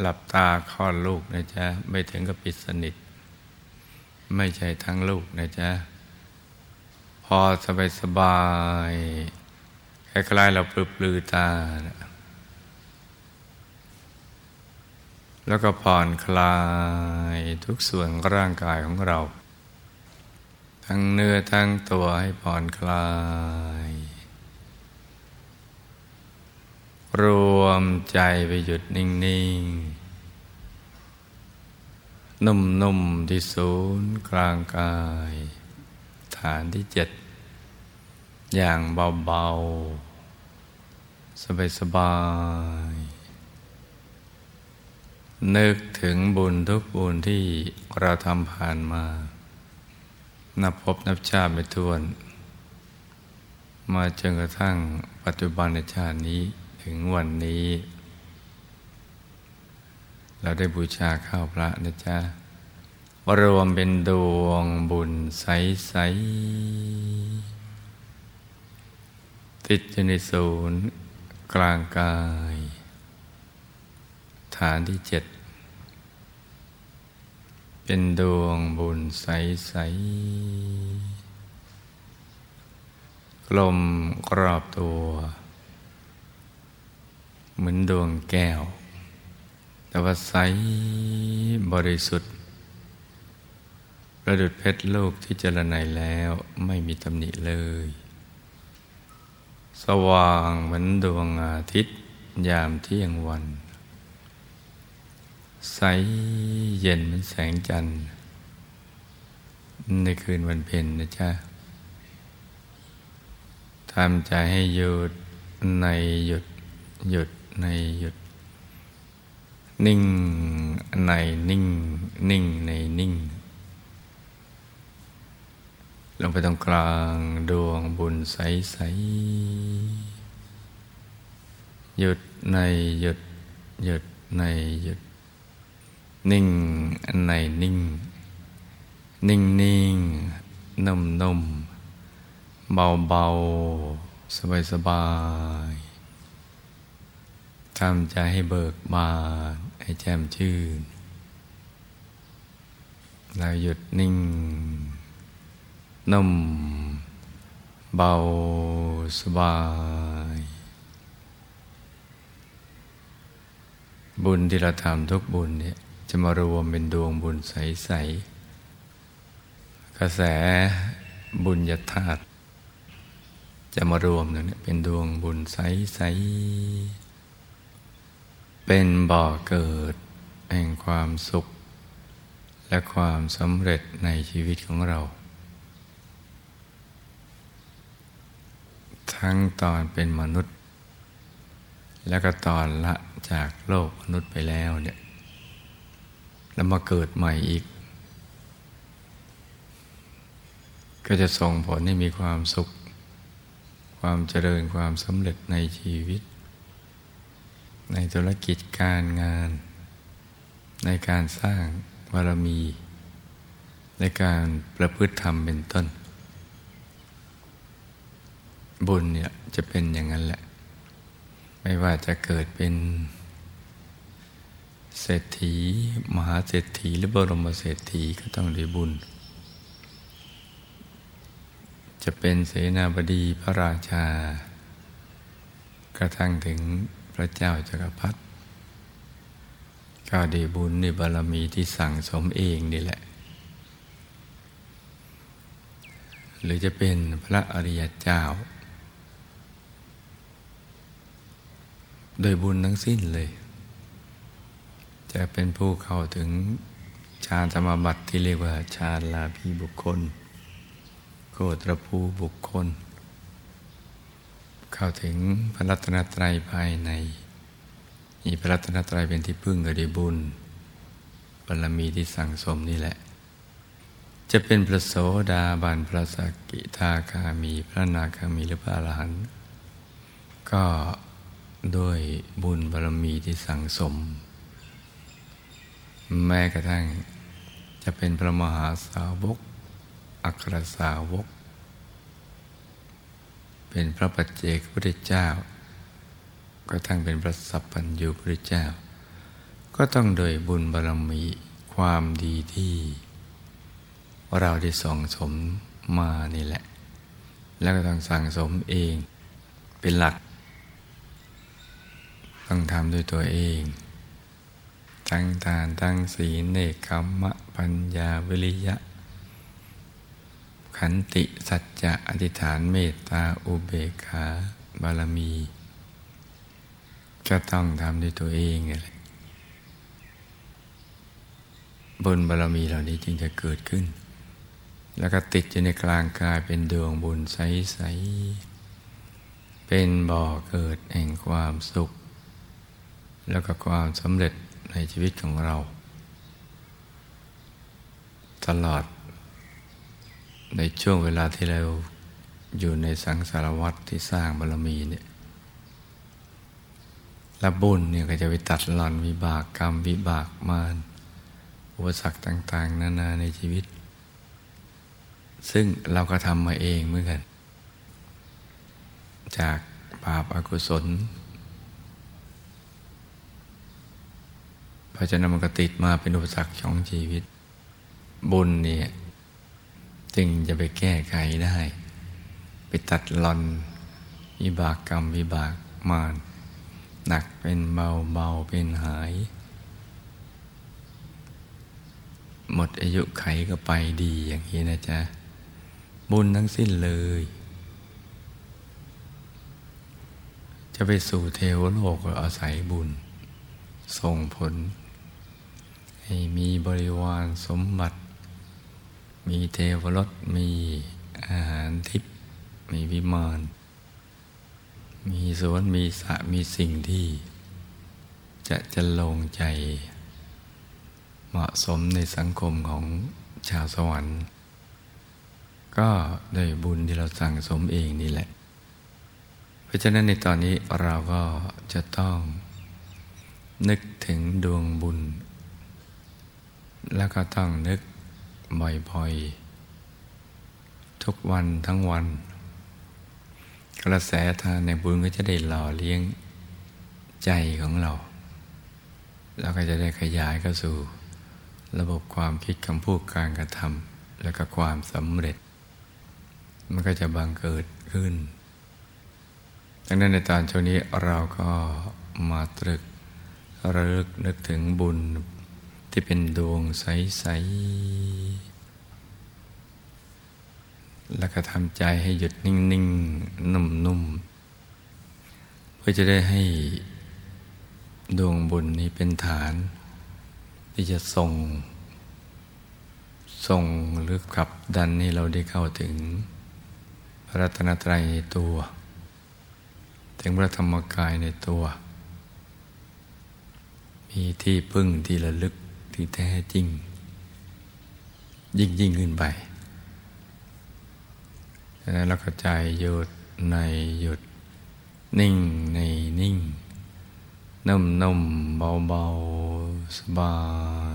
หลับตาคลอดลูกนะจ๊ะ ไม่ถึงกับปิดสนิท ไม่ใช่ทั้งลูกนะจ๊ะ พอสบายสบายคล้ายๆเราปลือปลือตานะแล้วก็ผ่อนคลายทุกส่วนร่างกายของเรา ทั้งเนื้อทั้งตัวให้ผ่อนคลาย รวมใจไปหยุดนิ่ง ๆ นุ่ม ๆ ที่ศูนย์กลางกาย ฐานที่เจ็ด อย่างเบา ๆ สบาย ๆ นึกถึงบุญทุกบุญที่เราทำผ่านมา นับพบนับชาติไม่ทวน มาจนกระทั่งปัจจุบันในชาตินี้ ถึงวันนี้ เราได้บูชาข้าวพระนะจ๊ะรวมเป็นดวงบุญใส ๆ ติดอยู่ในศูนย์กลางกาย ฐานที่เจ็ด เป็นดวงบุญใส ๆ กลมกรอบตัว เหมือนดวงแก้ว แต่ว่าใสบริสุทธิ์ ประดุดเพชรโลกที่เจรไนแล้วไม่มีตำหนิเลย สว่างเหมือนดวงอาทิตย์ยามเที่ยงวัน ใสเย็นเหมือนแสงจันทร์ ในคืนวันเพ็ญนะจ๊ะทำใจให้หยุดในหยุดหยุด ในหยุด นิ่งในนิ่ง นิ่งในนิ่ง ลงไปตรงกลางดวงบุญใสใสหยุดในหยุด หยุดในหยุด นิ่งในนิ่ง นิ่งนิ่งนุ่มนุ่มเบาเบาสบายสบาย ทำใจให้เบิกบานให้แจ่มชื่น เราหยุดนิ่ง นุ่ม เบาสบาย บุญที่เราทำทุกบุญเนี่ยจะมารวมเป็นดวงบุญใส ๆ กระแสบุญญาธาตุจะมารวมเนี่ยเป็นดวงบุญใส ๆ เป็นบ่อเกิด แห่งความสุข และความสำเร็จในชีวิตของเรา ทั้งตอนเป็นมนุษย์ และก็ตอนละจากโลกมนุษย์ไปแล้วเนี่ยแล้วมาเกิดใหม่อีก ก็จะส่งผลให้มีความสุข ความเจริญความสำเร็จในชีวิต ในธุรกิจการงาน ในการสร้างบารมี ในการประพฤติธรรมเป็นต้น บุญเนี่ยจะเป็นอย่างนั้นแหละ ไม่ว่าจะเกิดเป็นเศรษฐี มหาเศรษฐีหรือบรมเศรษฐีก็ต้องได้บุญ จะเป็นเสนาบดีพระราชากระทั่งถึง พระเจ้าจักรพรรดิก็ดีบุญในบารมีที่สั่งสมเองนี่แหละ หรือจะเป็นพระอริยเจ้า โดยบุญทั้งสิ้นเลย จะเป็นผู้เข้าถึงฌานสมาบัติที่เรียกว่าฌานลาภีบุคคล โคตรภูบุคคล เข้าถึงพระรัตนตรัยภายใน มีพระรัตนตรัยเป็นที่พึ่งก็ได้บุญบารมีที่สั่งสมนี่แหละ จะเป็นพระโสดาบันพระสกิทาคามีพระนาคามีหรือพระอรหันต์ก็ด้วยบุญบารมีที่สั่งสม แม้กระทั่งจะเป็นพระมหาสาวก อัครสาวก เป็นพระปัจเจกพุทธเจ้า ก็ทั้งเป็นพระสัพพัญญูพุทธเจ้า ก็ต้องโดยบุญบารมีความดีที่ เราได้ส่งสมมานี่แหละ แล้วก็ต้องสั่งสมเองเป็นหลัก ต้องทำด้วยตัวเองทั้งทานทั้งศีลเนคขมะปัญญาวิริยะ ขันติสัจจะอธิษฐานเมตตาอุเบกขาบารมี ก็ต้องทำด้วยตัวเองเลยบุญบารมีเหล่านี้จึงจะเกิดขึ้น แล้วก็ติดอยู่ในกลางกายเป็นดวงบุญใส ๆ เป็นบ่อเกิดแห่งความสุข แล้วก็ความสำเร็จในชีวิตของเรา ตลอด ในช่วงเวลาที่เราอยู่ในสังสารวัฏที่สร้างบารมีเนี่ยและบุญเนี่ยก็จะไปตัดหล่อนวิบากกรรมวิบากมารอุปสรรคต่าง ๆ นานาในชีวิต ซึ่งเราก็ทำมาเองเหมือนกัน จากบาปอากุศลเพราะฉะนั้นมันก็ติดมาเป็นอุปสรรคของชีวิต บุญเนี่ย จึงจะไปแก้ไขได้ ไปตัดหลอนวิบากกรรมวิบากมารหนักเป็นเบาเบาเป็นหาย หมดอายุไขก็ไปดีอย่างนี้นะจ๊ะ บุญทั้งสิ้นเลย จะไปสู่เทวโลกก็อาศัยบุญ ส่งผล ให้มีบริวารสมบัติ มีเทวรสมีอาหารทิพย์มีวิมาน มีสวนมีสระมีสิ่งที่ จะจะลงใจ เหมาะสมในสังคมของชาวสวรรค์ ก็ด้วยบุญที่เราสั่งสมเองนี่แหละ เพราะฉะนั้นในตอนนี้เราก็จะต้องนึกถึงดวงบุญ แล้วก็ต้องนึก บ่อยๆ ทุกวันทั้งวัน กระแสทานในบุญก็จะได้หล่อเลี้ยงใจของเรา แล้วก็จะได้ขยายเข้าสู่ ระบบความคิดคำพูดการกระทำแล้วก็ความสำเร็จ มันก็จะบังเกิดขึ้นดังนั้นในตอนช่วงนี้เราก็มาตรึกระลึกนึกถึงบุญ ที่เป็นดวงใส ๆ แล้วก็ทำใจให้หยุดนิ่ง ๆ นุ่ม ๆ เพื่อจะได้ให้ดวงบุญนี้เป็นฐาน ที่จะส่ง ส่งหรือขับดันให้เราได้เข้าถึง พระรัตนตรัยในตัว ถึงพระธรรมกายในตัว มีที่พึ่งที่ระลึก ที่แท้จริง ยิ่งยิ่งขึ้นไปแล้วเราก็ใจหยุดในหยุด นิ่งในนิ่ง นุ่มนุ่มเบาเบาสบา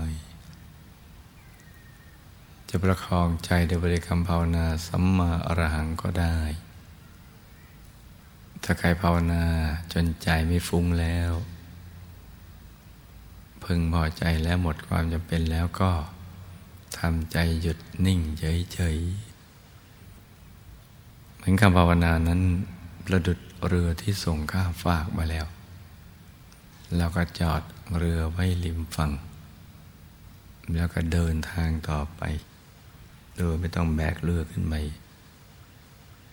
ย จะประคองใจโดยบริกรรมภาวนาสัมมาอรหังก็ได้ ถ้าใครภาวนาจนใจไม่ฟุ้งแล้ว พึงพอใจแล้วหมดความจำเป็นแล้วก็ทำใจหยุดนิ่งเฉยๆเหมือนคำภาวนานั้นประดุดเรือที่ส่งข้ามฟากมาแล้วเราก็จอดเรือไว้ริมฝั่ง แล้วก็เดินทางต่อไปโดยไม่ต้องแบกเรือขึ้นไป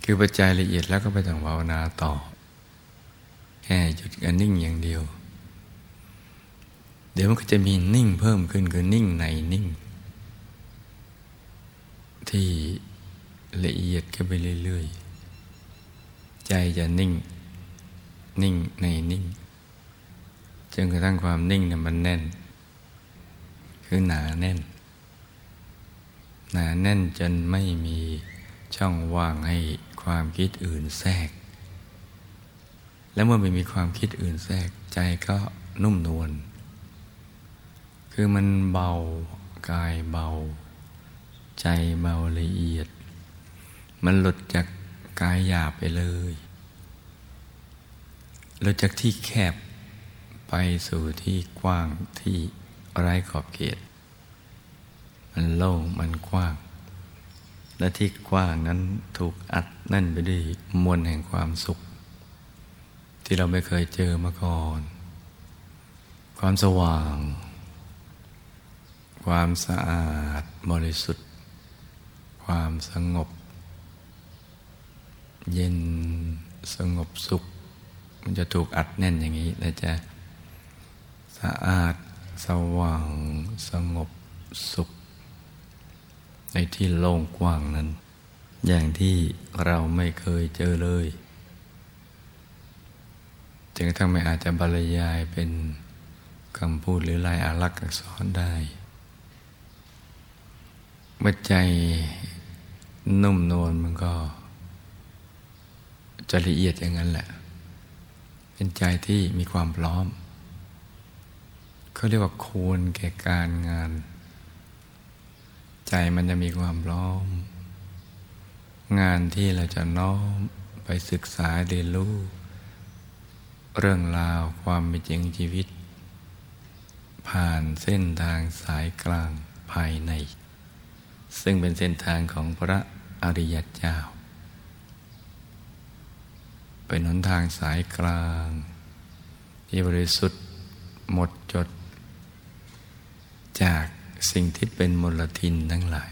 คือปัจจัยละเอียดแล้วก็ไปต้องภาวนาต่อ แค่หยุดกันนิ่งอย่างเดียว ดี๋ยวมันก็จะมีนิ่งเพิ่มขึ้นคือนิ่งในนิ่ง ที่ละเอียดขึ้นไปเรื่อยๆ ใจจะนิ่ง นิ่งในนิ่งจนกระทั่งความนิ่งเนี่ยมันแน่น คืคือหนาแน่น หนาแน่นจนไม่มีช่องว่างให้ความคิดอื่นแทรก และเมื่อไม่มีความคิดอื่นแทรกใจก็นุ่มนวล คือมันเบากายเบา ใจเบาละเอียด มันหลุดจากกายหยาบไปเลยหลุดจากที่แคบไปสู่ที่กว้างที่ไร้ขอบเขต มันโล่งมันกว้าง และที่กว้างนั้นถูกอัดแน่นไปด้วยมวลแห่งความสุข ที่เราไม่เคยเจอมาก่อน ความสว่าง ความสะอาดบริสุทธิ์ ความสงบ เย็นสงบสุข มันจะถูกอัดแน่นอย่างนี้และจะสะอาดสว่างสงบสุข ในที่โล่งกว้างนั้น อย่างที่เราไม่เคยเจอเลยจึงทั้งไม่อาจจะบรรยายเป็นคำพูดหรือลายอารักษ์อักษรได้ เมื่อใจนุ่มนวลมันก็ จะละเอียดอย่างนั้นแหละ เป็นใจที่มีความพร้อมเขาเรียกว่าควรแก่การงาน ใจมันจะมีความพร้อม งานที่เราจะน้อมไปศึกษาเรียนรู้ เรื่องราวความเป็นจริงชีวิต ผ่านเส้นทางสายกลางภายใน ซึ่งเป็นเส้นทางของพระอริยเจ้า เป็นหนทางสายกลาง ที่บริสุทธิ์หมดจด จากสิ่งที่เป็นมลทินทั้งหลาย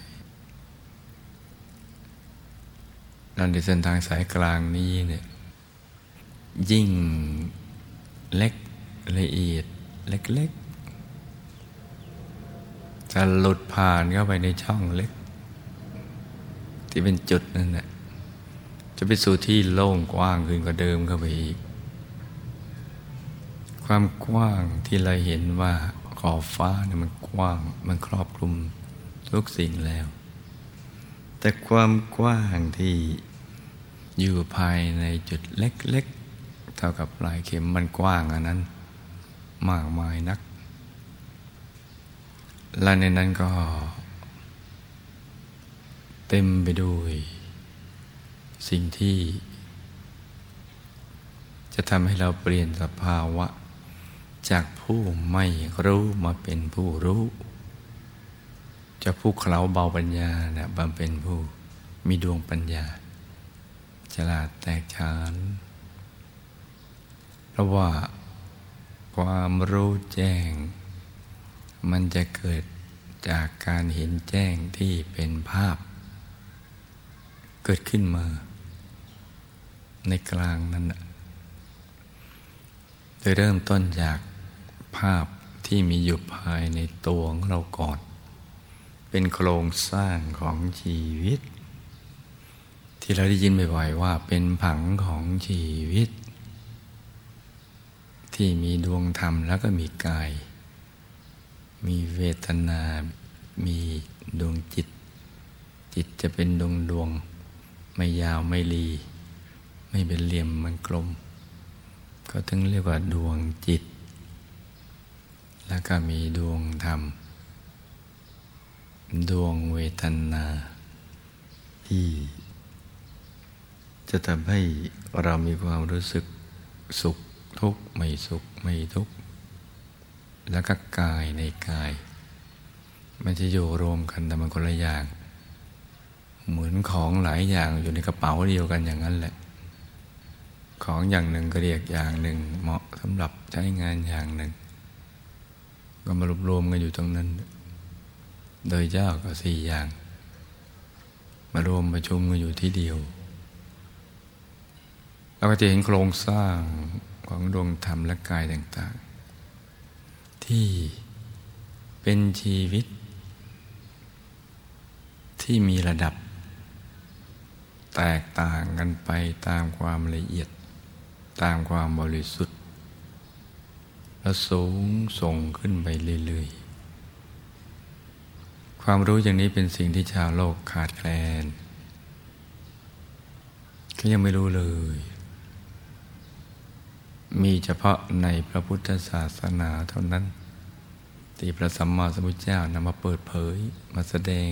เราในเส้นทางสายกลางนี้เนี่ยยิ่งเล็กละเอียดเล็กๆ จะหลุดผ่านเข้าไปในช่องเล็ก ที่เป็นจุดนั่นแหละจะไปสู่ที่โล่งกว้างขึ้นกว่าเดิมเข้าไปอีก ความกว้างที่เราเห็นว่าขอบฟ้าเนี่ยมันกว้างมันครอบคลุมทุกสิ่งแล้ว แต่ความกว้างที่อยู่ภายในจุดเล็กๆเท่ากับปลายเข็มมันกว้างอันนั้น มากมายนัก และในนั้นก็ เต็มไปด้วย สิ่งที่ จะทำให้เราเปลี่ยนสภาวะ จากผู้ไม่รู้มาเป็นผู้รู้จะผู้เขาเบาปัญญาเนี่ยบำเป็นผู้มีดวงปัญญา ฉลาดแตกฉาน เพราะว่าความรู้แจ้ง มันจะเกิดจากการเห็นแจ้งที่เป็นภาพ เกิดขึ้นมา ในกลางนั้นโดยเริ่มต้นจากภาพที่มีอยู่ภายในตัวของเราก่อน เป็นโครงสร้างของชีวิต ที่เราได้ยินบ่อยๆว่าเป็นผังของชีวิต ที่มีดวงธรรมแล้วก็มีกาย มีเวทนา มีดวงจิต จิตจะเป็นดวงดวง ไม่ยาวไม่รีไม่เป็นเหลี่ยมมันกลม ก็ถึงเรียกว่าดวงจิต แล้วก็มีดวงธรรม ดวงเวทนา ที่จะทำให้เรามีความรู้สึกสุขทุกข์ไม่สุขไม่ทุกข์ แล้วก็กายในกาย มันจะอยู่รวมกันแต่มันคนละอย่าง เหมือนของหลายอย่างอยู่ในกระเป๋าเดียวกันอย่างนั้นแหละ ของอย่างหนึ่งก็เรียกอย่างหนึ่ง เหมาะสำหรับใช้งานอย่างหนึ่ง ก็มารวมรวมกันอยู่ตรงนั้น โดยเจ้าก็สี่อย่าง มารวมประชุมกันอยู่ที่เดียวเราก็จะเห็นโครงสร้างของดวงธรรมและกายต่างๆ ที่เป็นชีวิต ที่มีระดับ แตกต่างกันไปตามความละเอียด ตามความบริสุทธิ์ แล้วสูงส่งขึ้นไปเรื่อยๆ ความรู้อย่างนี้เป็นสิ่งที่ชาวโลกขาดแคลนเขายังไม่รู้เลย มีเฉพาะในพระพุทธศาสนาเท่านั้น ที่พระสัมมาสัมพุทธเจ้านำมาเปิดเผยมาแสดง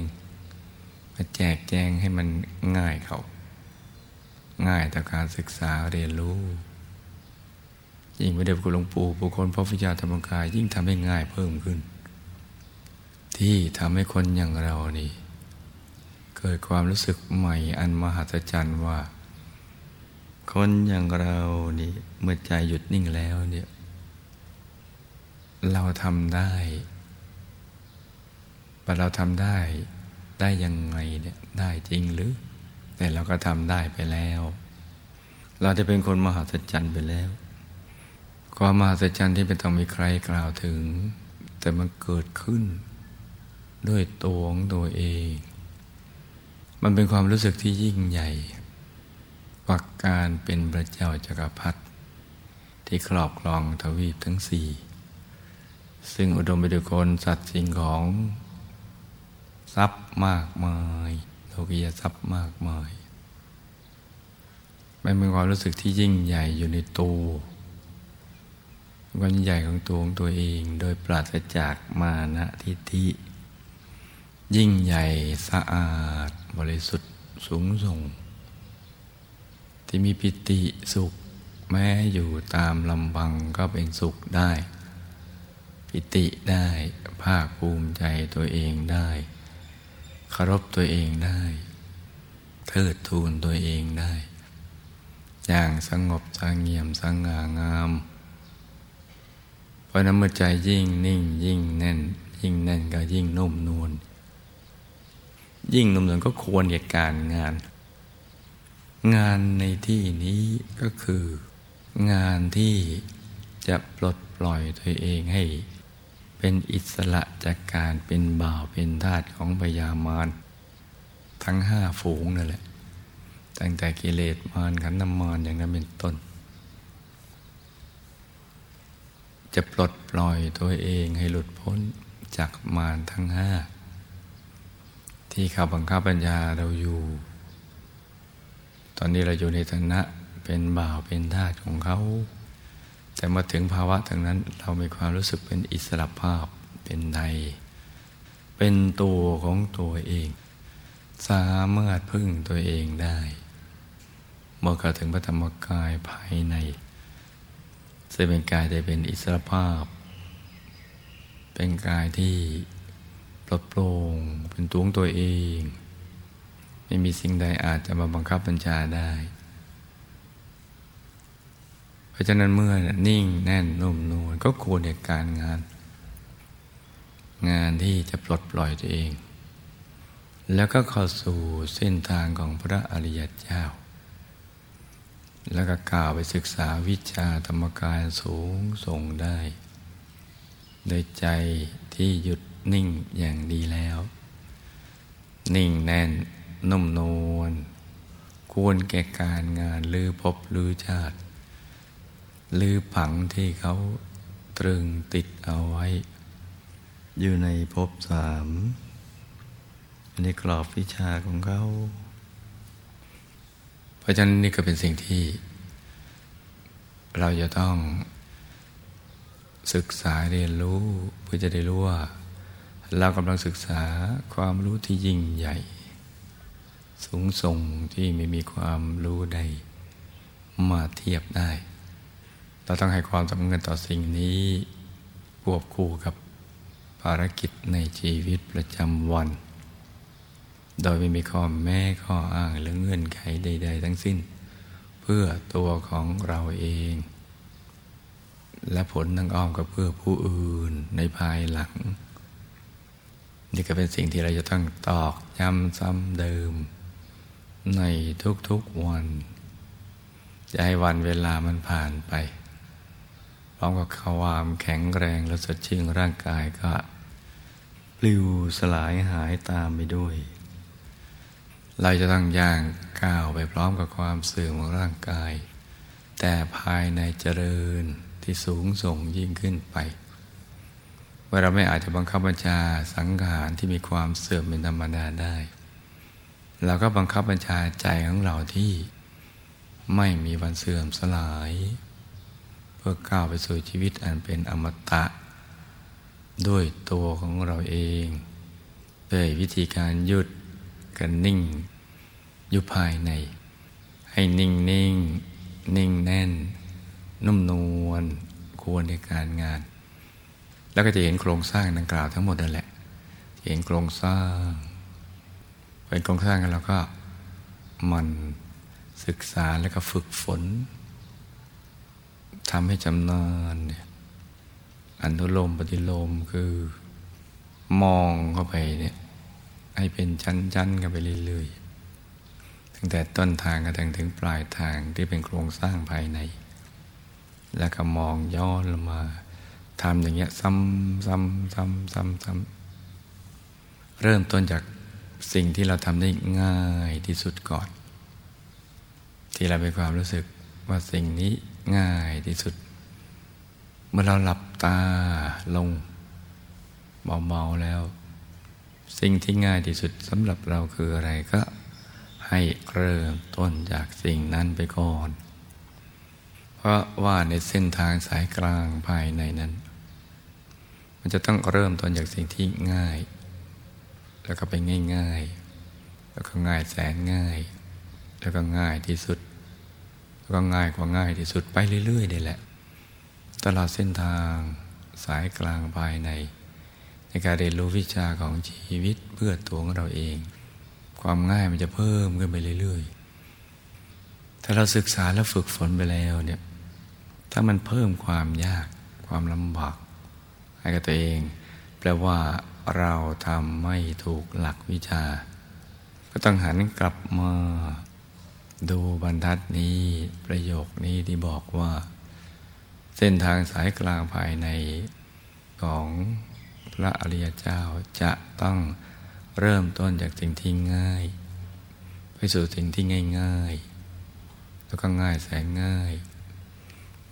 มาแจกแจงให้มันง่ายเขาง่ายต่อการศึกษาเรียนรู้ ยิ่งพระเดชคุหลวงปู่บุคคลพระวิชาธรรมกาย ยิ่งทำให้ง่ายเพิ่มขึ้น ที่ทำให้คนอย่างเรานี่ เกิดความรู้สึกใหม่อันมหัศจรรย์ว่า คนอย่างเรานี่เมื่อใจหยุดนิ่งแล้วเนี่ย เราทำได้แต่เราทำได้ได้ยังไงเนี่ยได้จริงหรือ แต่เราก็ทำได้ไปแล้ว เราจะเป็นคนมหัศจรรย์ไปแล้ว ความมหัศจรรย์ที่ไม่ต้องมีใครกล่าวถึง แต่มันเกิดขึ้น ด้วยตัวของตัวเอง มันเป็นความรู้สึกที่ยิ่งใหญ่ ว่าการเป็นพระเจ้าจักรพรรดิที่ครอบครองทวีปทั้งสี่ ซึ่งอุดมไปด้วยคนสัตว์สิ่งของทรัพย์มากมายโลกียทรัพย์มากมายมันเป็นความรู้สึกที่ยิ่งใหญ่อยู่ในตัวความใหญ่ของตัวของตัวเอง โดยปราศจากมานะทิฏฐิยิ่งใหญ่สะอาด บริสุทธิ์สูงส่ง ที่มีปิติสุข แม้อยู่ตามลำบังก็เป็นสุขได้ ปิติได้ภาคภูมิใจตัวเองได้เคารพตัวเองได้เทิดทูนตัวเองได้ อย่างสงบสงเงียมสง่างาม เพราะนั้นเมื่อใจยิ่งนิ่งยิ่งแน่น ยิ่งแน่นก็ยิ่งนุ่มนวลยิ่งนุ่มนวลก็ควรเหตุการงาน งานในที่นี้ก็คือ งานที่จะปลดปล่อยตัวเองให้ เป็นอิสระจากการเป็นบ่าวเป็นทาสของพยามารทั้งห้าฝูงนั่นแหละ ตั้งแต่กิเลสมารขันธมารอย่างนั้นเป็นต้น จะปลดปล่อยตัวเองให้หลุดพ้นจากมารทั้งห้าที่เขาบังคับปัญญาเราอยู่ ตอนนี้เราอยู่ในฐานะเป็นบ่าวเป็นทาสของเขา แต่มาถึงภาวะทางนั้นเรามีความรู้สึกเป็นอิสระภาพเป็นใน เป็นตัวของตัวเอง สามารถพึ่งตัวเองได้ เมื่อเข้าถึงพระธรรมกายภายในจะเป็นกายได้เป็นอิสระภาพ เป็นกายที่ปลดโปร่งเป็นตัวของตัวเอง ไม่มีสิ่งใดอาจจะมาบังคับบัญชาได้ เพราะฉะนั้นเมื่อนิ่งแน่นนุ่มนวลก็ควรในการงาน งานที่จะปลดปล่อยตัวเอง แล้วก็เข้าสู่เส้นทางของพระอริยเจ้า แล้วก็กล่าวไปศึกษาวิชาธรรมกายสูงส่งได้โดยใจที่หยุดนิ่งอย่างดีแล้ว นิ่งแน่น นุ่มนวลควรแก่การงานลือพบลือชาติลือผังที่เขาตรึงติดเอาไว้ อยู่ในภพสามในกรอบวิชาของเขา เพราะฉะนั้นนี่ก็เป็นสิ่งที่ เราจะต้องศึกษาเรียนรู้เพื่อจะได้รู้ว่า เรากำลังศึกษาความรู้ที่ยิ่งใหญ่ สูงส่งที่ไม่มีความรู้ใด มาเทียบได้ เราต้องให้ความสำคัญต่อสิ่งนี้ควบคู่กับภารกิจในชีวิตประจำวัน โดยไม่มีข้อแม้ข้ออ้างหรือเงื่อนไขใด ๆ ทั้งสิ้น เพื่อตัวของเราเอง และผลทางอ้อมก็เพื่อผู้อื่นในภายหลัง นี่ก็เป็นสิ่งที่เราจะต้องตอกย้ำซ้ำเดิม ในทุกๆวัน จะให้วันเวลามันผ่านไป พร้อมกับความแข็งแรงและสดชื่นร่างกายก็ ปลิวสลายหายตามไปด้วย เราจะต้องย่างก้าวไปพร้อมกับความเสื่อมของร่างกาย แต่ภายในเจริญที่สูงส่งยิ่งขึ้นไปเวว่าเราไม่อาจจะบังคับบัญชาสังขารที่มีความเสื่อมเป็นธรรมดาได้ เราก็บังคับบัญชาใจของเราที่ไม่มีวันเสื่อมสลาย เพื่อก้าวไปสู่ชีวิตอันเป็นอมตะ ด้วยตัวของเราเองด้วยวิธีการหยุดกันนิ่ง อยู่ภายใน ให้นิ่งนิ่ง นิ่งแน่น นุ่มนวลควรในการงาน แล้วก็จะเห็นโครงสร้างดังกล่าวทั้งหมดนั่นแหละเห็นโครงสร้าง เป็นโครงสร้างกันเราก็มันศึกษาแล้วก็ฝึกฝนทำให้จำนานเนี่ยอนุโลมปฏิโลมคือมองเข้าไปเนี่ยให้เป็นชั้นๆกันไปเรื่อยๆตั้งแต่ต้นทางกระทั่งถึงปลายทางที่เป็นโครงสร้างภายใน แล้วก็มองย้อนลงมาทำอย่างเงี้ยซ้ำซ้ำซ้ำซ้ำซ้ำเริ่มต้นจาก สิ่งที่เราทำได้ง่ายที่สุดก่อน ที่เราเป็นความรู้สึกว่าสิ่งนี้ง่ายที่สุด เมื่อเราหลับตาลงเบาๆแล้ว สิ่งที่ง่ายที่สุดสำหรับเราคืออะไรก็ให้เริ่มต้นจากสิ่งนั้นไปก่อน เพราะว่าในเส้นทางสายกลางภายในนั้น มันจะต้องเริ่มต้นจากสิ่งที่ง่าย แล้วก็ไปง่าย ๆ แล้วก็ง่ายแสนง่าย แล้วก็ง่ายที่สุด แล้วก็ง่ายกว่าง่ายที่สุดไปเรื่อยๆนี่แหละ ตลอดเส้นทางสายกลางภายใน ในการเรียนรู้วิชาของชีวิตเพื่อตัวของเราเอง ความง่ายมันจะเพิ่มขึ้นไปเรื่อยๆ ถ้าเราศึกษาและฝึกฝนไปแล้วเนี่ยถ้ามันเพิ่มความยากความลำบากให้กับตัวเอง แปลว่าเราทำไม่ถูกหลักวิชา ก็ต้องหันกลับมาดูบรรทัดนี้ประโยคนี้ที่บอกว่า เส้นทางสายกลางภายในของพระอริยเจ้าจะต้องเริ่มต้นจากสิ่งที่ง่าย ไปสู่สิ่งที่ง่าย ๆ แล้วก็ง่ายแสนง่าย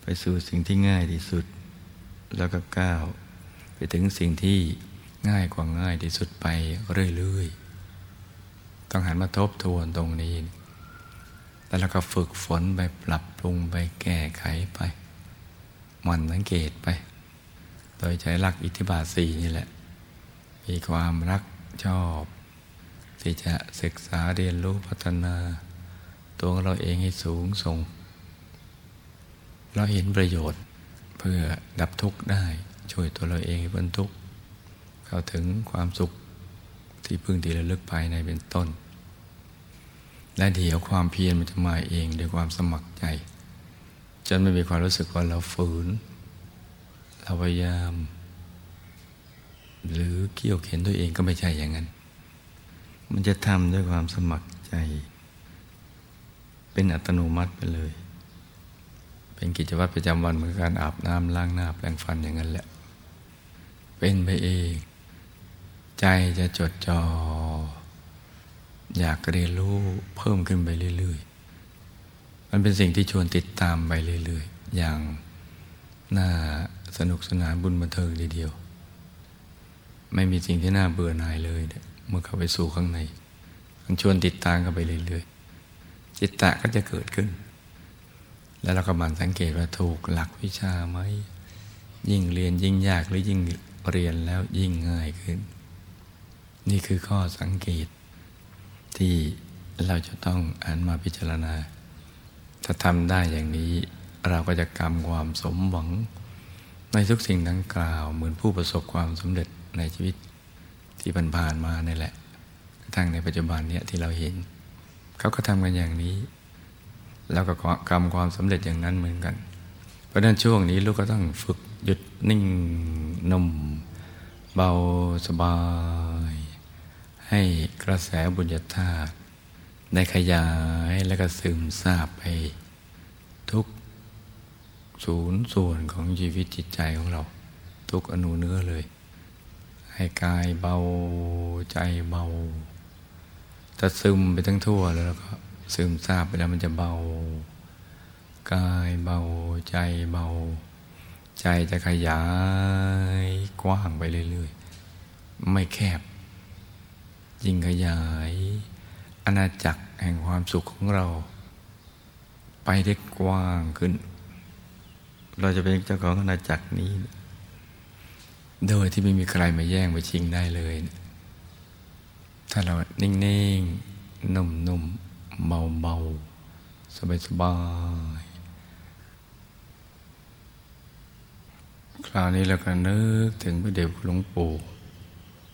ไปสู่สิ่งที่ง่ายที่สุด แล้วก็ก้าว ถึงสิ่งที่ง่ายกว่าง่ายที่สุดไปเรื่อยๆ ต้องหันมาทบทวนตรงนี้ แล้วเราก็ฝึกฝนไปปรับปรุงไปแก้ไขไป มันสังเกตไป โดยใช้หลักอิทธิบาทสี่นี่แหละ มีความรักชอบ ที่จะศึกษาเรียนรู้พัฒนา ตัวเราเองให้สูงส่ง เราเห็นประโยชน์เพื่อดับทุกข์ได้ ช่วยตัวเราเองให้พ้นทุกข์เข้าถึงความสุขที่พึ่งที่ระลึกภายในเป็นต้น และเดี๋ยวความเพียรมันจะมาเองด้วยความสมัครใจจนไม่มีความรู้สึกว่าเราฝืน เราพยายาม หรือเกี่ยวเข็นตัวเองก็ไม่ใช่อย่างนั้น มันจะทำด้วยความสมัครใจ เป็นอัตโนมัติไปเลย เป็นกิจวัตรประจำวันเหมือนการอาบน้ำล้างหน้าแปรงฟันอย่างนั้นแหละ เป็นไปเอง ใจจะจดจอ่ออยากเรียนรู้เพิ่มขึ้นไปเรื่อยๆ มันเป็นสิ่งที่ชวนติดตามไปเรื่อยๆ อย่างน่าสนุกสนานบุญบันเทิงทีเดียว ไม่มีสิ่งที่น่าเบื่อหน่ายเลยเมื่อเข้าไปสู่ข้างใน มันชวนติดตามกันไปเรื่อยๆ จิตตะก็จะเกิดขึ้น แล้วเราก็มันสังเกตว่าถูกหลักวิชาไหมยิ่งเรียนยิ่งยากหรือยิ่ง เรียนแล้วยิ่งง่ายขึ้น นี่คือข้อสังเกต ที่เราจะต้องอ่านมาพิจารณา ถ้าทำได้อย่างนี้เราก็จะกำความสมหวัง ในทุกสิ่งดังกล่าว เหมือนผู้ประสบความสำเร็จในชีวิตที่ผ่านมานี่แหละกระทั้งในปัจจุบันเนี่ยที่เราเห็น เขาก็ทำกันอย่างนี้ แล้วก็กรรมความสำเร็จอย่างนั้นเหมือนกัน เพราะนั้นช่วงนี้ลูกก็ต้องฝึก หยุดนิ่งนุ่ม เบาสบาย ให้กระแสบุญญาธาตุได้ขยายและก็ซึมซาบไป ทุกศูนย์ส่วนของชีวิตจิตใจของเรา ทุกอนุเนื้อเลย ให้กายเบาใจเบาถ้าซึมไปทั้งทั่วแล้วก็ซึมซาบไปแล้วมันจะเบากายเบาใจเบา ใจจะขยายกว้างไปเรื่อยๆ ไม่แคบ ยิ่งขยายอาณาจักรแห่งความสุขของเรา ไปได้กว้างขึ้น เราจะเป็นเจ้าของอาณาจักรนี้ โดยที่ไม่มีใครมาแย่งมาชิงได้เลย ถ้าเรานิ่งๆนุ่มๆเบาๆสบายๆ คราวนี้เราก็นึกถึงพระเดชหลวงปู่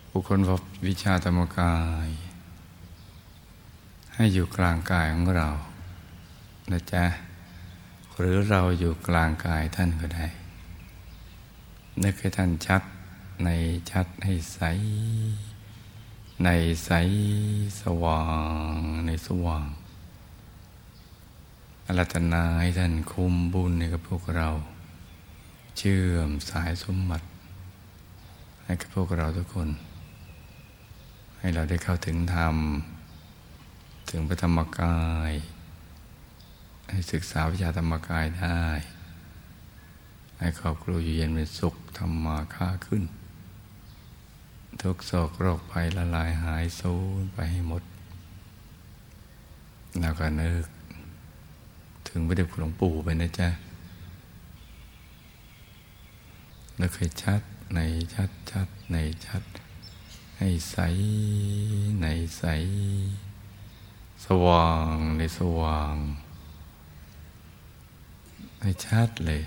ผู้คนพบวิชาธรรมกาย ให้อยู่กลางกายของเรานะจ๊ะหรือเราอยู่กลางกายท่านก็ได้ นึกให้ท่านชัดในชัดให้ใส ในใสสว่างในสว่างอรัตนาให้ท่านคุมบุญให้กับพวกเรา เชื่อมสายสมบัติ ให้กับพวกเราทุกคน ให้เราได้เข้าถึงธรรม ถึงพระธรรมกาย ให้ศึกษาวิชาธรรมกายได้ ให้ครอบครัวอยู่เย็นเป็นสุขธรรมาค่าขึ้น ทุกโศกโรคภัยละลายหายสูญไปให้หมดแล้วก็นึกถึงพระเดชคุณหลวงปู่ไปนะจ๊ะ นึกให้ชัดในชัดชัดในชัด ให้ใสในใส สว่างในสว่าง ให้ชัดเลย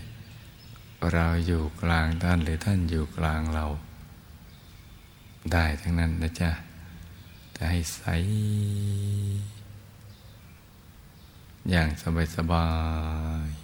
เราอยู่กลางท่านหรือท่านอยู่กลางเรา ได้ทั้งนั้นนะจ๊ะแต่ให้ใสอย่างสบายสบาย